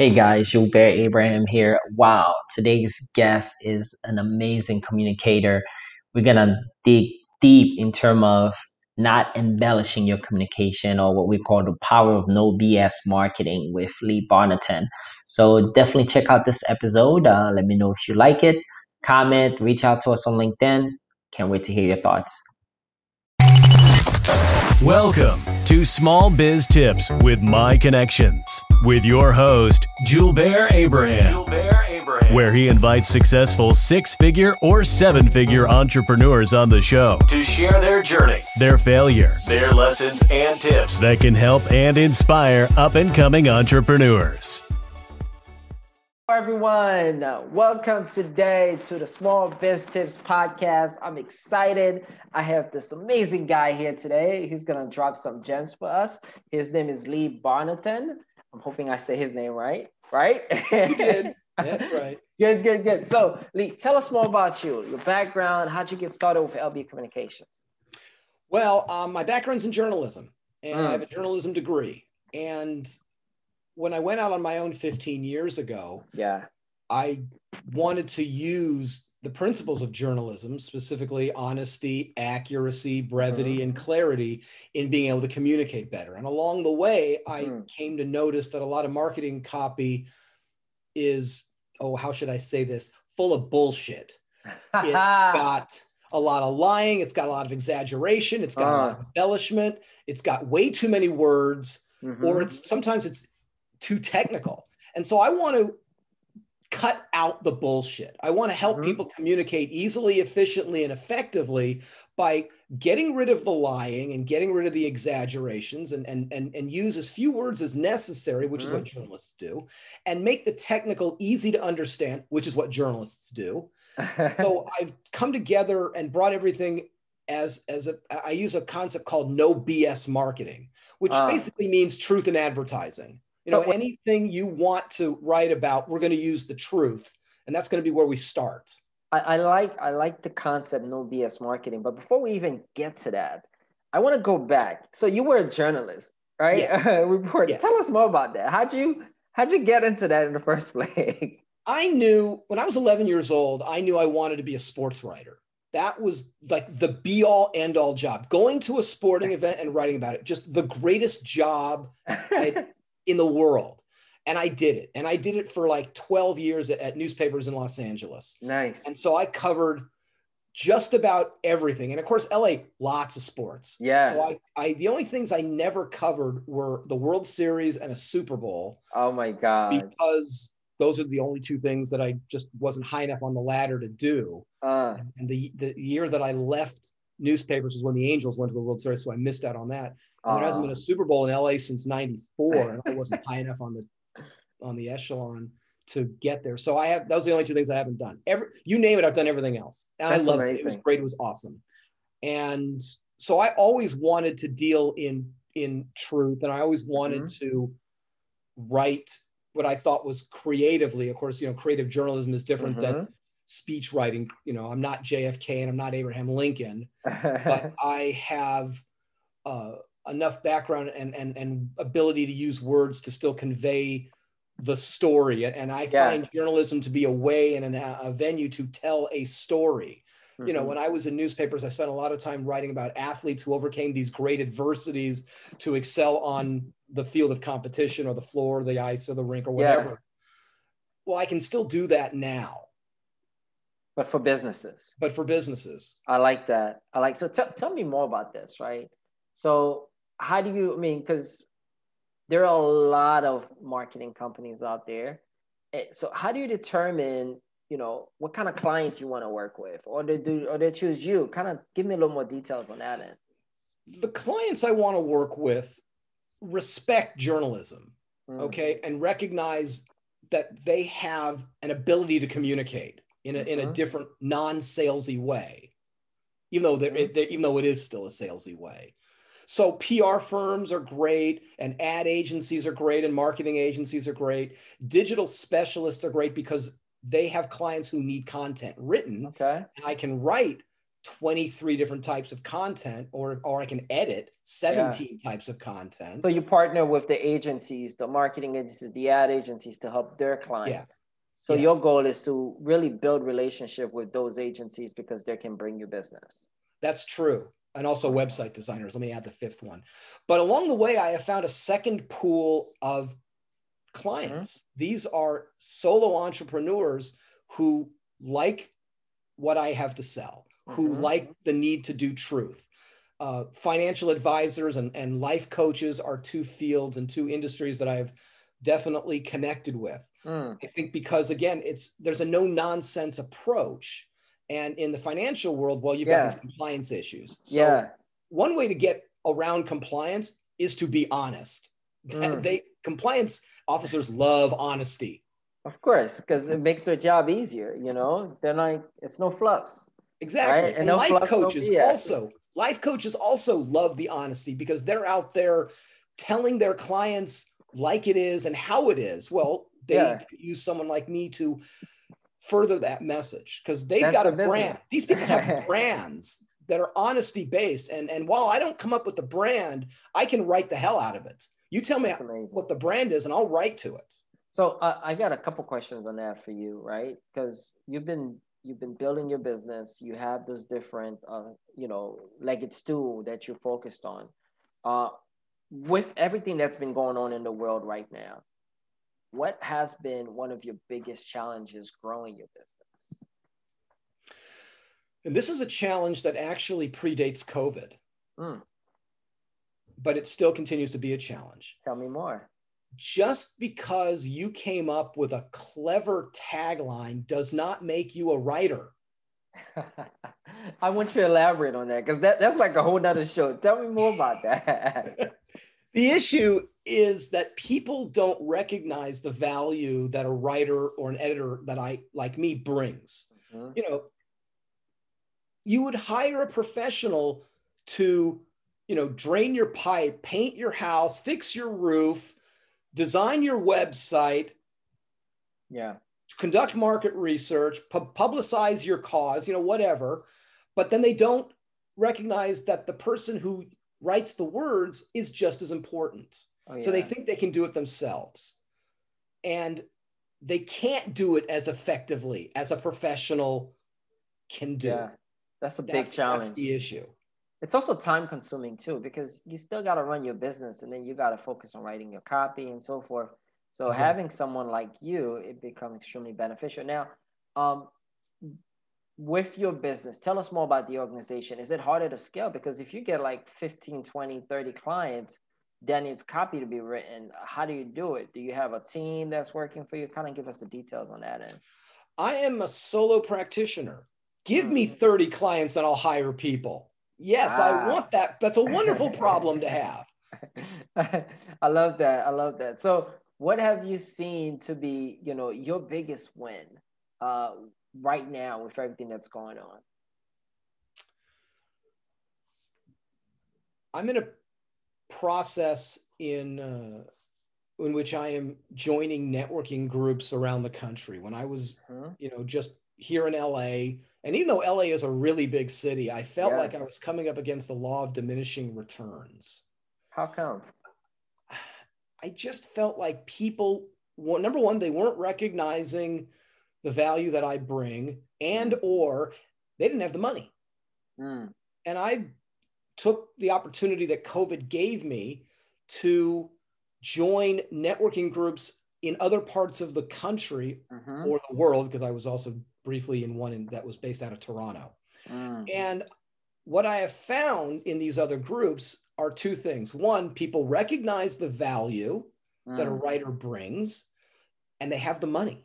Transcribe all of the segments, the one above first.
Hey guys, Gilbert Abraham here. Wow, today's guest is an amazing communicator. We're gonna dig deep in terms of not embellishing your communication or what we call the power of no BS marketing with Lee Barnathan. So definitely check out this episode. Uh, let me know if you like it. Comment, reach out to us on LinkedIn. Can't wait to hear your thoughts. Welcome to Small Biz Tips with My Connections with your host, Julbert Abraham, Abraham, where he invites successful six figure or seven figure entrepreneurs on the show to share their journey, their failure, their lessons, and tips. that can help and inspire up and coming entrepreneurs. Everyone. Welcome today to the Small Biz Tips podcast. I'm excited. I have this amazing guy here today. He's going to drop some gems for us. His name is Lee Barnathan. I'm hoping I say his name right. Right? You did. That's right. good, good, good. So, Lee, tell us more about you, your background. How'd you get started with LB Communications? Well, um, my background's in journalism, and Mm. I have a journalism degree. And when I went out on my own 15 years ago, Yeah. I wanted to use the principles of journalism, specifically honesty, accuracy, brevity, and clarity, in being able to communicate better. And along the way, I Mm. came to notice that a lot of marketing copy is, oh, how should I say this? Full of bullshit. It's got a lot of lying, it's got a lot of exaggeration, it's got a lot of embellishment, it's got way too many words Mhm. or it's sometimes it's too technical. And so I want to cut out the bullshit. I want to help Mhm. people communicate easily, efficiently, and effectively by getting rid of the lying and getting rid of the exaggerations and, and, and, and use as few words as necessary, which is what journalists do, and make the technical easy to understand, which is what journalists do. So I've come together and brought everything as as a I use a concept called no BS marketing, which Ah. basically means truth in advertising. You So know, what- anything you want to write about, we're going to use the truth, and that's going to be where we start. I, I like I like the concept no BS marketing, but before we even get to that, I want to go back. So you were a journalist, right? Reporter. Yes. Tell us more about that. How'd you how'd you get into that in the first place? I knew when I was 11 years old, I knew I wanted to be a sports writer. That was like the be all end all job. Going to a sporting event and writing about it, just the greatest job I- in the world. And I did it. And I did it for like 12 years at, at newspapers in Los Angeles. nice. And so I covered just about everything. And of course, LA, lots of sports. Yeah. So I, I the only things I never covered were the World Series and a Super Bowl oh my god. because those are the only two things that I just wasn't high enough on the ladder to do. Uh, And the the year that I left newspapers was when the Angels went to the World Series, so I missed out on that. And there hasn't been uh, a Super Bowl in LA since '94, and I wasn't high enough on the on the echelon to get there. So I have those are the only two things I haven't done. Every you name it, I've done everything else, and That's I love it. It was great. It was awesome. And so I always wanted to deal in in truth, and I always wanted Mm-hmm. to write what I thought was creatively. Of course, you know, creative journalism is different than mhm. Speech writing. You know, I'm not JFK and I'm not Abraham Lincoln but I have uh, enough background and, and, and ability to use words to still convey the story. And I Yeah. find journalism to be a way and an, a venue to tell a story. You know, Mhm. when I was in newspapers, I spent a lot of time writing about athletes who overcame these great adversities to excel on the field of competition or the floor, or the ice, or the rink, or Yeah. whatever. Well, I can still do that now, but for businesses. but for businesses. I like that. I like so tell tell me more about this, right? So how do you I mean because there are a lot of marketing companies out there. Eh, So how do you determine, you know, what kind of clients you want to work with or they do or they choose you? Kind of give me a little more details on that end. the clients I want to work with respect journalism, Mm. okay, and recognize that they have an ability to communicate in a, in a different non-salesy way, even though they're, Mhm. they're- even though it is still a salesy way. So PR firms are great, and ad agencies are great, and marketing agencies are great. Digital specialists are great because they have clients who need content written, Okay. and I can write 23 different types of content or or I can edit 17 yeah. types of content. So you partner with the agencies, the marketing agencies, the ad agencies to help their clients. So yes. your goal is to really build relationship with those agencies because they can bring you business. That's true. And also website designers. Let me add the fifth one. But along the way, I have found a second pool of clients. Mm-hmm. These are solo entrepreneurs who like what I have to sell who mm-hmm. like the need to do truth. Uh, financial advisors and, and life coaches are two fields and two industries that I've definitely connected with. Mm. I think because again, it's there's a no nonsense approach, and in the financial world, well, you've yeah. got these compliance issues. So yeah. one way to get around compliance is to be honest. Mm. They compliance officers love honesty. Of course, because it makes their job easier. You know, they're like it's no fluffs. Exactly. Right? And, and life coaches also, life coaches also love the honesty because they're out there telling their clients like it is and how it is. Well, they yeah. use someone like me to further that message because they've That's got a brand. These people have brands that are honesty based. And, and while I don't come up with the brand, I can write the hell out of it. You tell me what the brand is and I'll write to it. So uh, I got a couple questions on that for you, right? Because you've been you've been building your business you have those different uh, you know legged stool that you're focused on uh, with everything that's been going on in the world right now what has been one of your biggest challenges growing your business and this is a challenge that actually predates covid mm. but it still continues to be a challenge tell me more just because you came up with a clever tagline does not make you a writer. I want you to elaborate on that because that, that's like a whole nother show. Tell me more about that. the issue is that people don't recognize the value that a writer or an editor that I like me brings. Mm-hmm. You know, you would hire a professional to, you know, drain your pipe, paint your house, fix your roof, design your website yeah conduct market research pu- publicize your cause you know whatever but then they don't recognize that the person who writes the words is just as important oh, yeah. so they think they can do it themselves. And they can't do it as effectively as a professional can do. Yeah that's a big challenge that's the issue. It's also time consuming too because you still got to run your business and then you got to focus on writing your copy and so forth. So exactly. having someone like you it becomes extremely beneficial. Now um, with your business tell us more about the organization. Is it harder to scale? Because if you get like 15 20 30 clients then it's copy to be written how do you do it do you have a team that's working for you kind of give us the details on that end i am a solo practitioner give mm-hmm. me 30 clients and i'll hire people Yes, ah. I want that. That's a wonderful problem to have. I love that. I love that. So, what have you seen to be, you know, your biggest win uh, right now with everything that's going on? I'm in a process in uh, in which I am joining networking groups around the country. When I was, uh-huh. you know, just here in LA, and even though LA is a really big city, I felt yeah. like I was coming up against the law of diminishing returns. How come? I just felt like people, well, number one, they weren't recognizing the value that I bring, and or they didn't have the money. Mm. And I took the opportunity that COVID gave me to join networking groups in other parts of the country mm-hmm. or the world, because I was also briefly in one that was based out of Toronto. Mm. And what I have found in these other groups are two things. One, people recognize the value mm. that a mm. writer brings, and they have the money.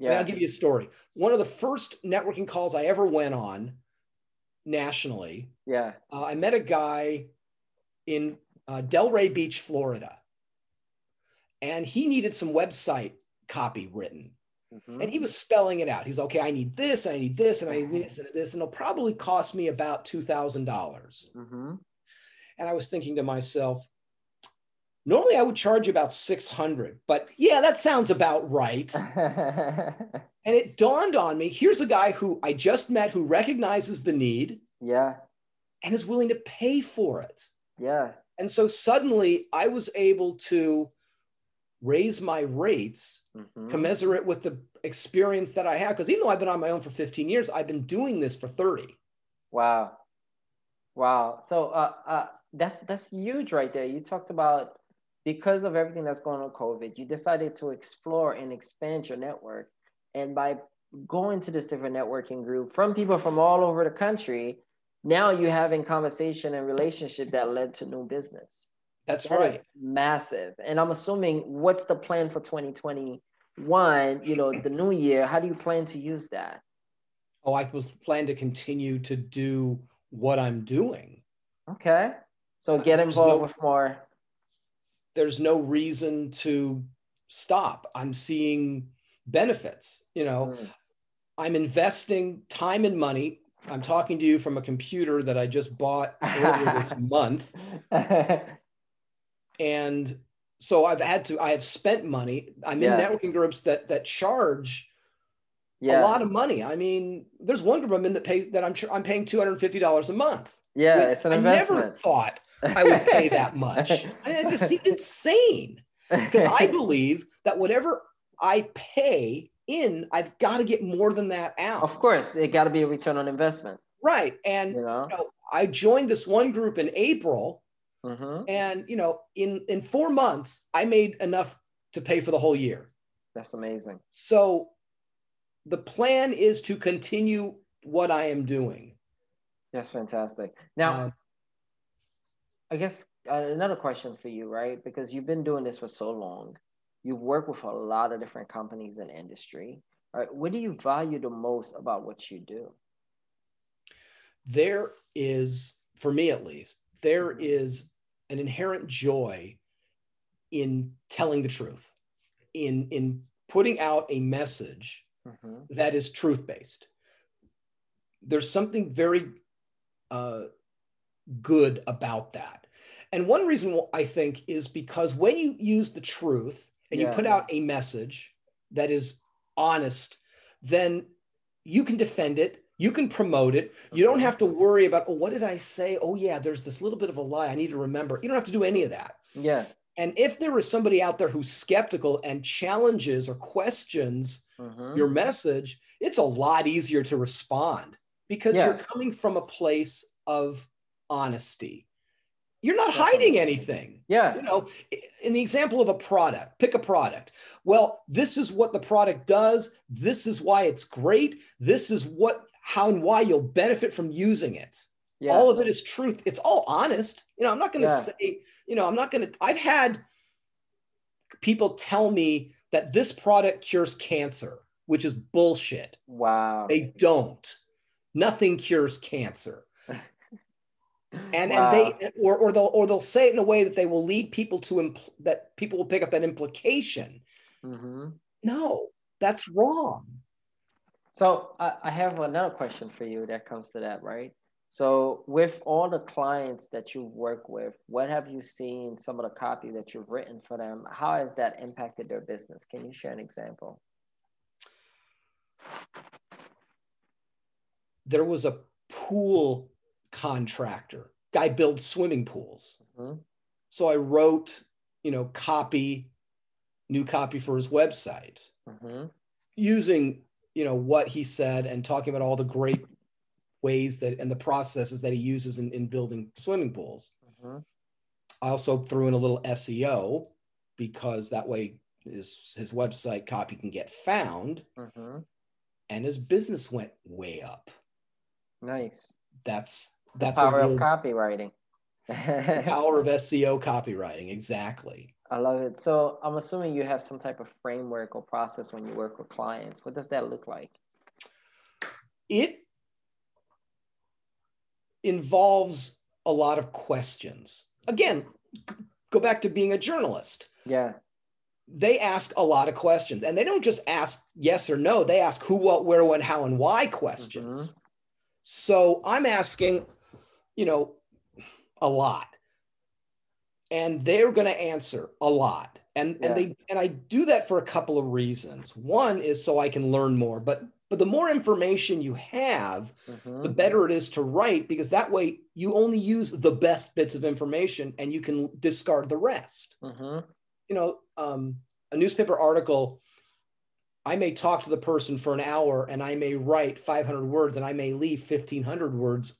Yeah. I'll give you a story. One of the first networking calls I ever went on nationally. Yeah. Uh, I met a guy in uh, Delray Beach, Florida, and he needed some website copy written. Mm-hmm. And he was spelling it out. He's okay. I need this, and I need this, and I need this, and this, and it'll probably cost me about two thousand dollars. Mm-hmm. And I was thinking to myself, Normally I would charge about 600, but yeah, that sounds about right. and it dawned on me here's a guy who I just met who recognizes the need. Yeah. And is willing to pay for it. Yeah. And so suddenly I was able to raise my rates mm-hmm. commensurate with the experience that I have. Because even though I've been on my own for 15 years, I've been doing this for 30. Wow. Wow. So uh, uh, that's that's huge right there. You talked about because of everything that's going on COVID, you decided to explore and expand your network. And by going to this different networking group from people from all over the country, now you're having conversation and relationship that led to new business. That's that right. massive. And I'm assuming what's the plan for 2021, you know, the new year, how do you plan to use that? Oh, I plan to continue to do what I'm doing. Okay. So uh, get involved no, with more there's no reason to stop. I'm seeing benefits. You know, mm. I'm investing time and money. I'm talking to you from a computer that I just bought earlier this month. and so I've had to, I have spent money. I'm yeah. in networking groups that that charge yeah. a lot of money. I mean, there's one group I'm in that pays that I'm sure I'm paying $250 a month. Yeah, it's an I investment. never thought I would pay that much. I mean, it just seemed insane because I believe that whatever I pay in, I've got to get more than that out. Of course, it got to be a return on investment. Right. And you know? you know I joined this one group in April. Mm-hmm. And you know, in in four months, I made enough to pay for the whole year. That's amazing. So the plan is to continue what I am doing. That's fantastic. Now, um, I guess uh, another question for you, right? Because you've been doing this for so long, you've worked with a lot of different companies and in industry. Right? What do you value the most about what you do? There is, for me at least, there mm-hmm. is an inherent joy in telling the truth, in in putting out a message mm-hmm. that is truth based. There's something very uh, good about that. And one reason I think is because when you use the truth and yeah. you put out a message that is honest, then you can defend it, you can promote it. You don't have to worry about, oh, what did I say? Oh, yeah, there's this little bit of a lie I need to remember. You don't have to do any of that. Yeah. And if there is somebody out there who's skeptical and challenges or questions mm-hmm. your message, it's a lot easier to respond because yeah. you're coming from a place of honesty. You're not hiding anything. Yeah. You know, in the example of a product, pick a product. Well, this is what the product does. This is why it's great. This is what, how, and why you'll benefit from using it. Yeah. All of it is truth. It's all honest. You know, I'm not going to yeah. say, you know, I'm not going to, I've had people tell me that this product cures cancer, which is bullshit. Wow. They don't. Nothing cures cancer and wow. and they or, or they'll or they'll say it in a way that they will lead people to impl- that people will pick up that implication. Mm-hmm. no that's wrong. So I, I have another question for you that comes to that right? So with all the clients that you work with what have you seen some of the copy that you've written for them? How has that impacted their business? Can you share an example? There was a pool contractor. Guy builds swimming pools. Mm-hmm. So I wrote, you know, copy, new copy for his website, mm-hmm. using, you know, what he said and talking about all the great ways that and the processes that he uses in, in building swimming pools. Mm-hmm. I also threw in a little SEO because that way his his website copy can get found, mm-hmm. and his business went way up. Nice. That's that's the power real, of copywriting. power of SEO copywriting, exactly. I love it. So I'm assuming you have some type of framework or process when you work with clients. What does that look like? It involves a lot of questions. Again, go back to being a journalist. Yeah. They ask a lot of questions and they don't just ask yes or no, they ask who, what, where, when, how, and why questions. Mm-hmm. So I'm asking, you know, a lot. and they're going to answer a lot and Yeah. and they and i do that for a couple of reasons one is so i can learn more but but the more information you have Mhm. the better it is to write because that way you only use the best bits of information and you can discard the rest Mhm. you know um, a newspaper article i may talk to the person for an hour and i may write 500 words and i may leave 1500 words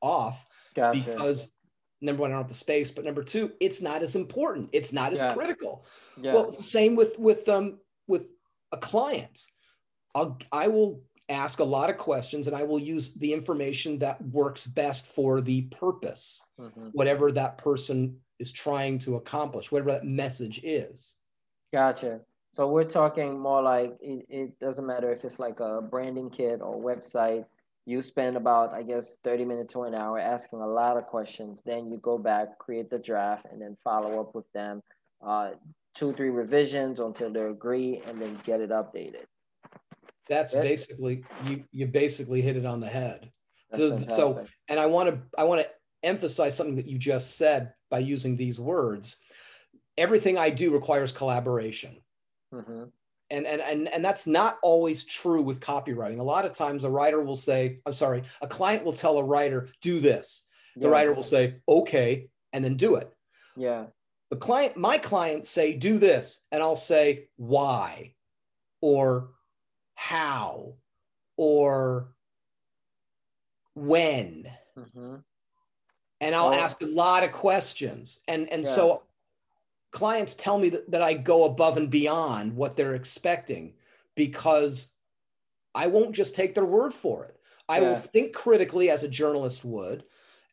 off Gotcha. because number one i don't have the space but number two it's not as important it's not as Yeah. critical yeah. well it's the same with with um with a client i'll i will ask a lot of questions and i will use the information that works best for the purpose Mhm. whatever that person is trying to accomplish whatever that message is Gotcha. So we're talking more like it, it doesn't matter if it's like a branding kit or website. You spend about, I guess, 30 minutes to an hour asking a lot of questions. Then you go back, create the draft, and then follow up with them. Uh, two, three revisions until they agree, and then get it updated. that's Yeah. basically you you basically hit it on the head So- so- and i want to i want to emphasize something that you just said by using these words everything i do requires collaboration Mhm. And and and and that's not always true with copywriting. A lot of times, a writer will say, "I'm sorry," a client will tell a writer, "Do this." The Yeah. writer will say, "Okay," and then do it. Yeah. The client, my clients say, "Do this," and I'll say, "Why?" or "How?" or "When?" Mhm. and I'll Oh. ask a lot of questions. And and Yeah. so clients tell me that, that I go above and beyond what they're expecting because I won't just take their word for it. I will think critically as a journalist would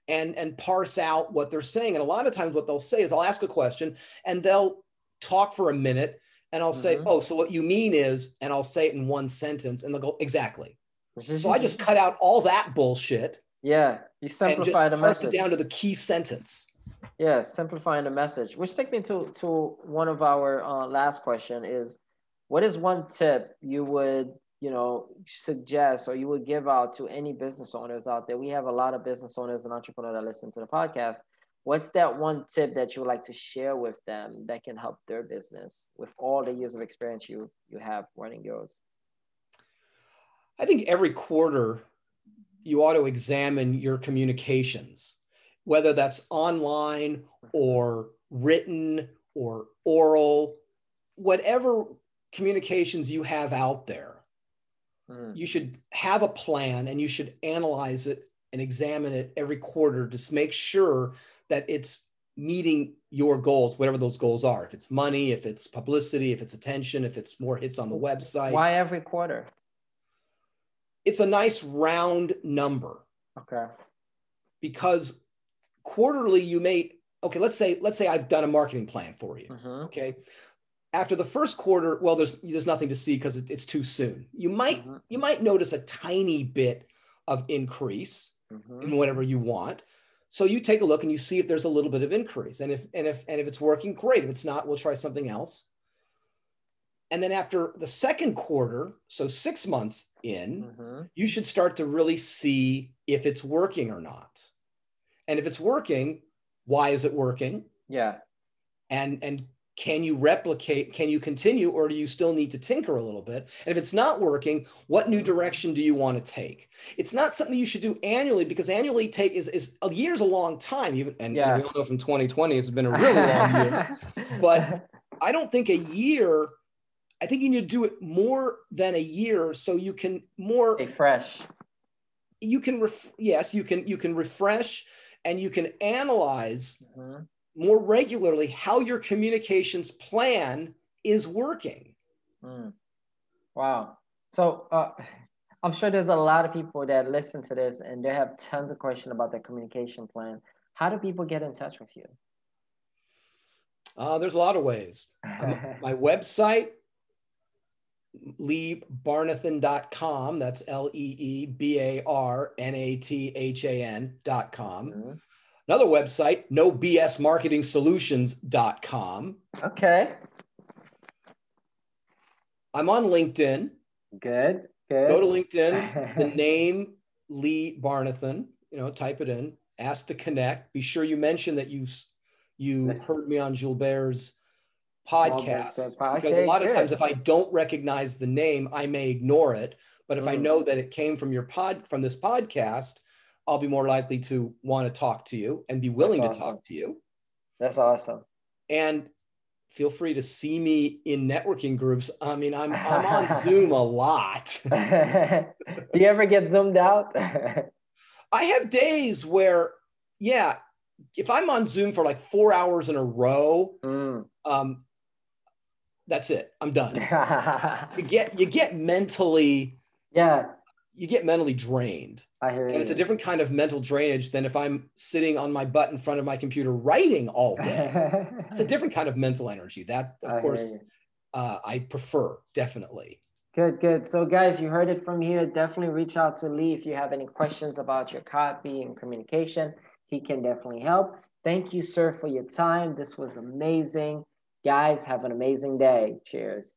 and and parse out what they're saying. And a lot of times what they'll say is I'll ask a question and they'll talk for a minute and I'll say, Mhm. "Oh, so what you mean is," and I'll say it in one sentence and they'll go, "Exactly." So I just cut out all that bullshit yeah. You and just simplify the parse message. it down to the key sentence. Yeah, simplifying the message. Which takes me to to one of our uh, last question is, what is one tip you would you know suggest or you would give out to any business owners out there? We have a lot of business owners and entrepreneurs that listen to the podcast. What's that one tip that you would like to share with them that can help their business with all the years of experience you you have running yours? I think every quarter you ought to examine your communications, whether that's online or written or oral, whatever communications you have out there. Mm, You should have a plan and you should analyze it and examine it every quarter to make sure that it's meeting your goals, whatever those goals are. If it's money, if it's publicity, if it's attention, if it's more hits on the website. Why every quarter? It's a nice round number. Okay. because quarterly you may okay let's say let's say i've done a marketing plan for you hmm okay? After the first quarter well there's there's nothing to see because it, it's too soon. You might Mhm. you might notice a tiny bit of increase hmm in whatever you want. So you take a look and you see if there's a little bit of increase. And if and if and if it's working great. If it's not we'll try something else. And then after the second quarter so six months in hmm you should start to really see if it's working or not. And if it's working, why is it working? Yeah. And and can you replicate, can you continue or do you still need to tinker a little bit? And if it's not working, what new direction do you want to take? It's not something you should do annually because annually take is is a year's a long time even and, and we all know from 2020 it's been a really long year. but- I don't think a year I think you need to do it more than a year so you can more stay fresh. you can ref- yes you can you can refresh and you can analyze Mhm. more regularly how your communications plan is working Mm. Wow. So uh, I'm sure there's a lot of people that listen to this and they have tons of questions about their communication plan. How do people get in touch with you? uh, there's a lot of ways Um, my website leebarnathan.com that's L E E B A R N A T H A N.com. com Mhm. another website no bs marketing solutions.com Okay. i'm on linkedin Good. Good. go to linkedin the name Lee Barnathan, you know, type it in, ask to connect. Be sure you mention that you you heard me on Gilbert's podcast. Because a lot of times, if I don't recognize the name, I may ignore it. But if mm. I know that it came from your pod from this podcast, I'll be more likely to want to talk to you and be willing awesome. to talk to you. That's awesome. And feel free to see me in networking groups. I mean, I'm I'm on Zoom a lot. Do you ever get zoomed out? I have days where, yeah, if I'm on Zoom for like four hours in a row, mm. um, that's it. I'm done. you get you get mentally yeah you get mentally drained. I hear and you. it's a different kind of mental drainage than if I'm sitting on my butt in front of my computer writing all day. it's a different kind of mental energy. That of I course uh, I prefer definitely. Good, good. So guys, you heard it from here. Definitely reach out to Lee if you have any questions about your copy and communication. He can definitely help. Thank you, sir, for your time. This was amazing. Guys, have an amazing day. Cheers.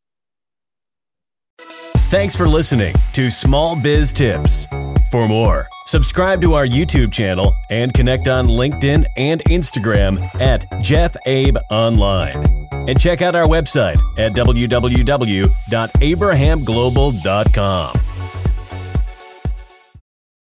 Thanks for listening to Small Biz Tips. For more, subscribe to our YouTube channel and connect on LinkedIn and Instagram at Jeff Abe Online. And check out our website at www.abrahamglobal.com.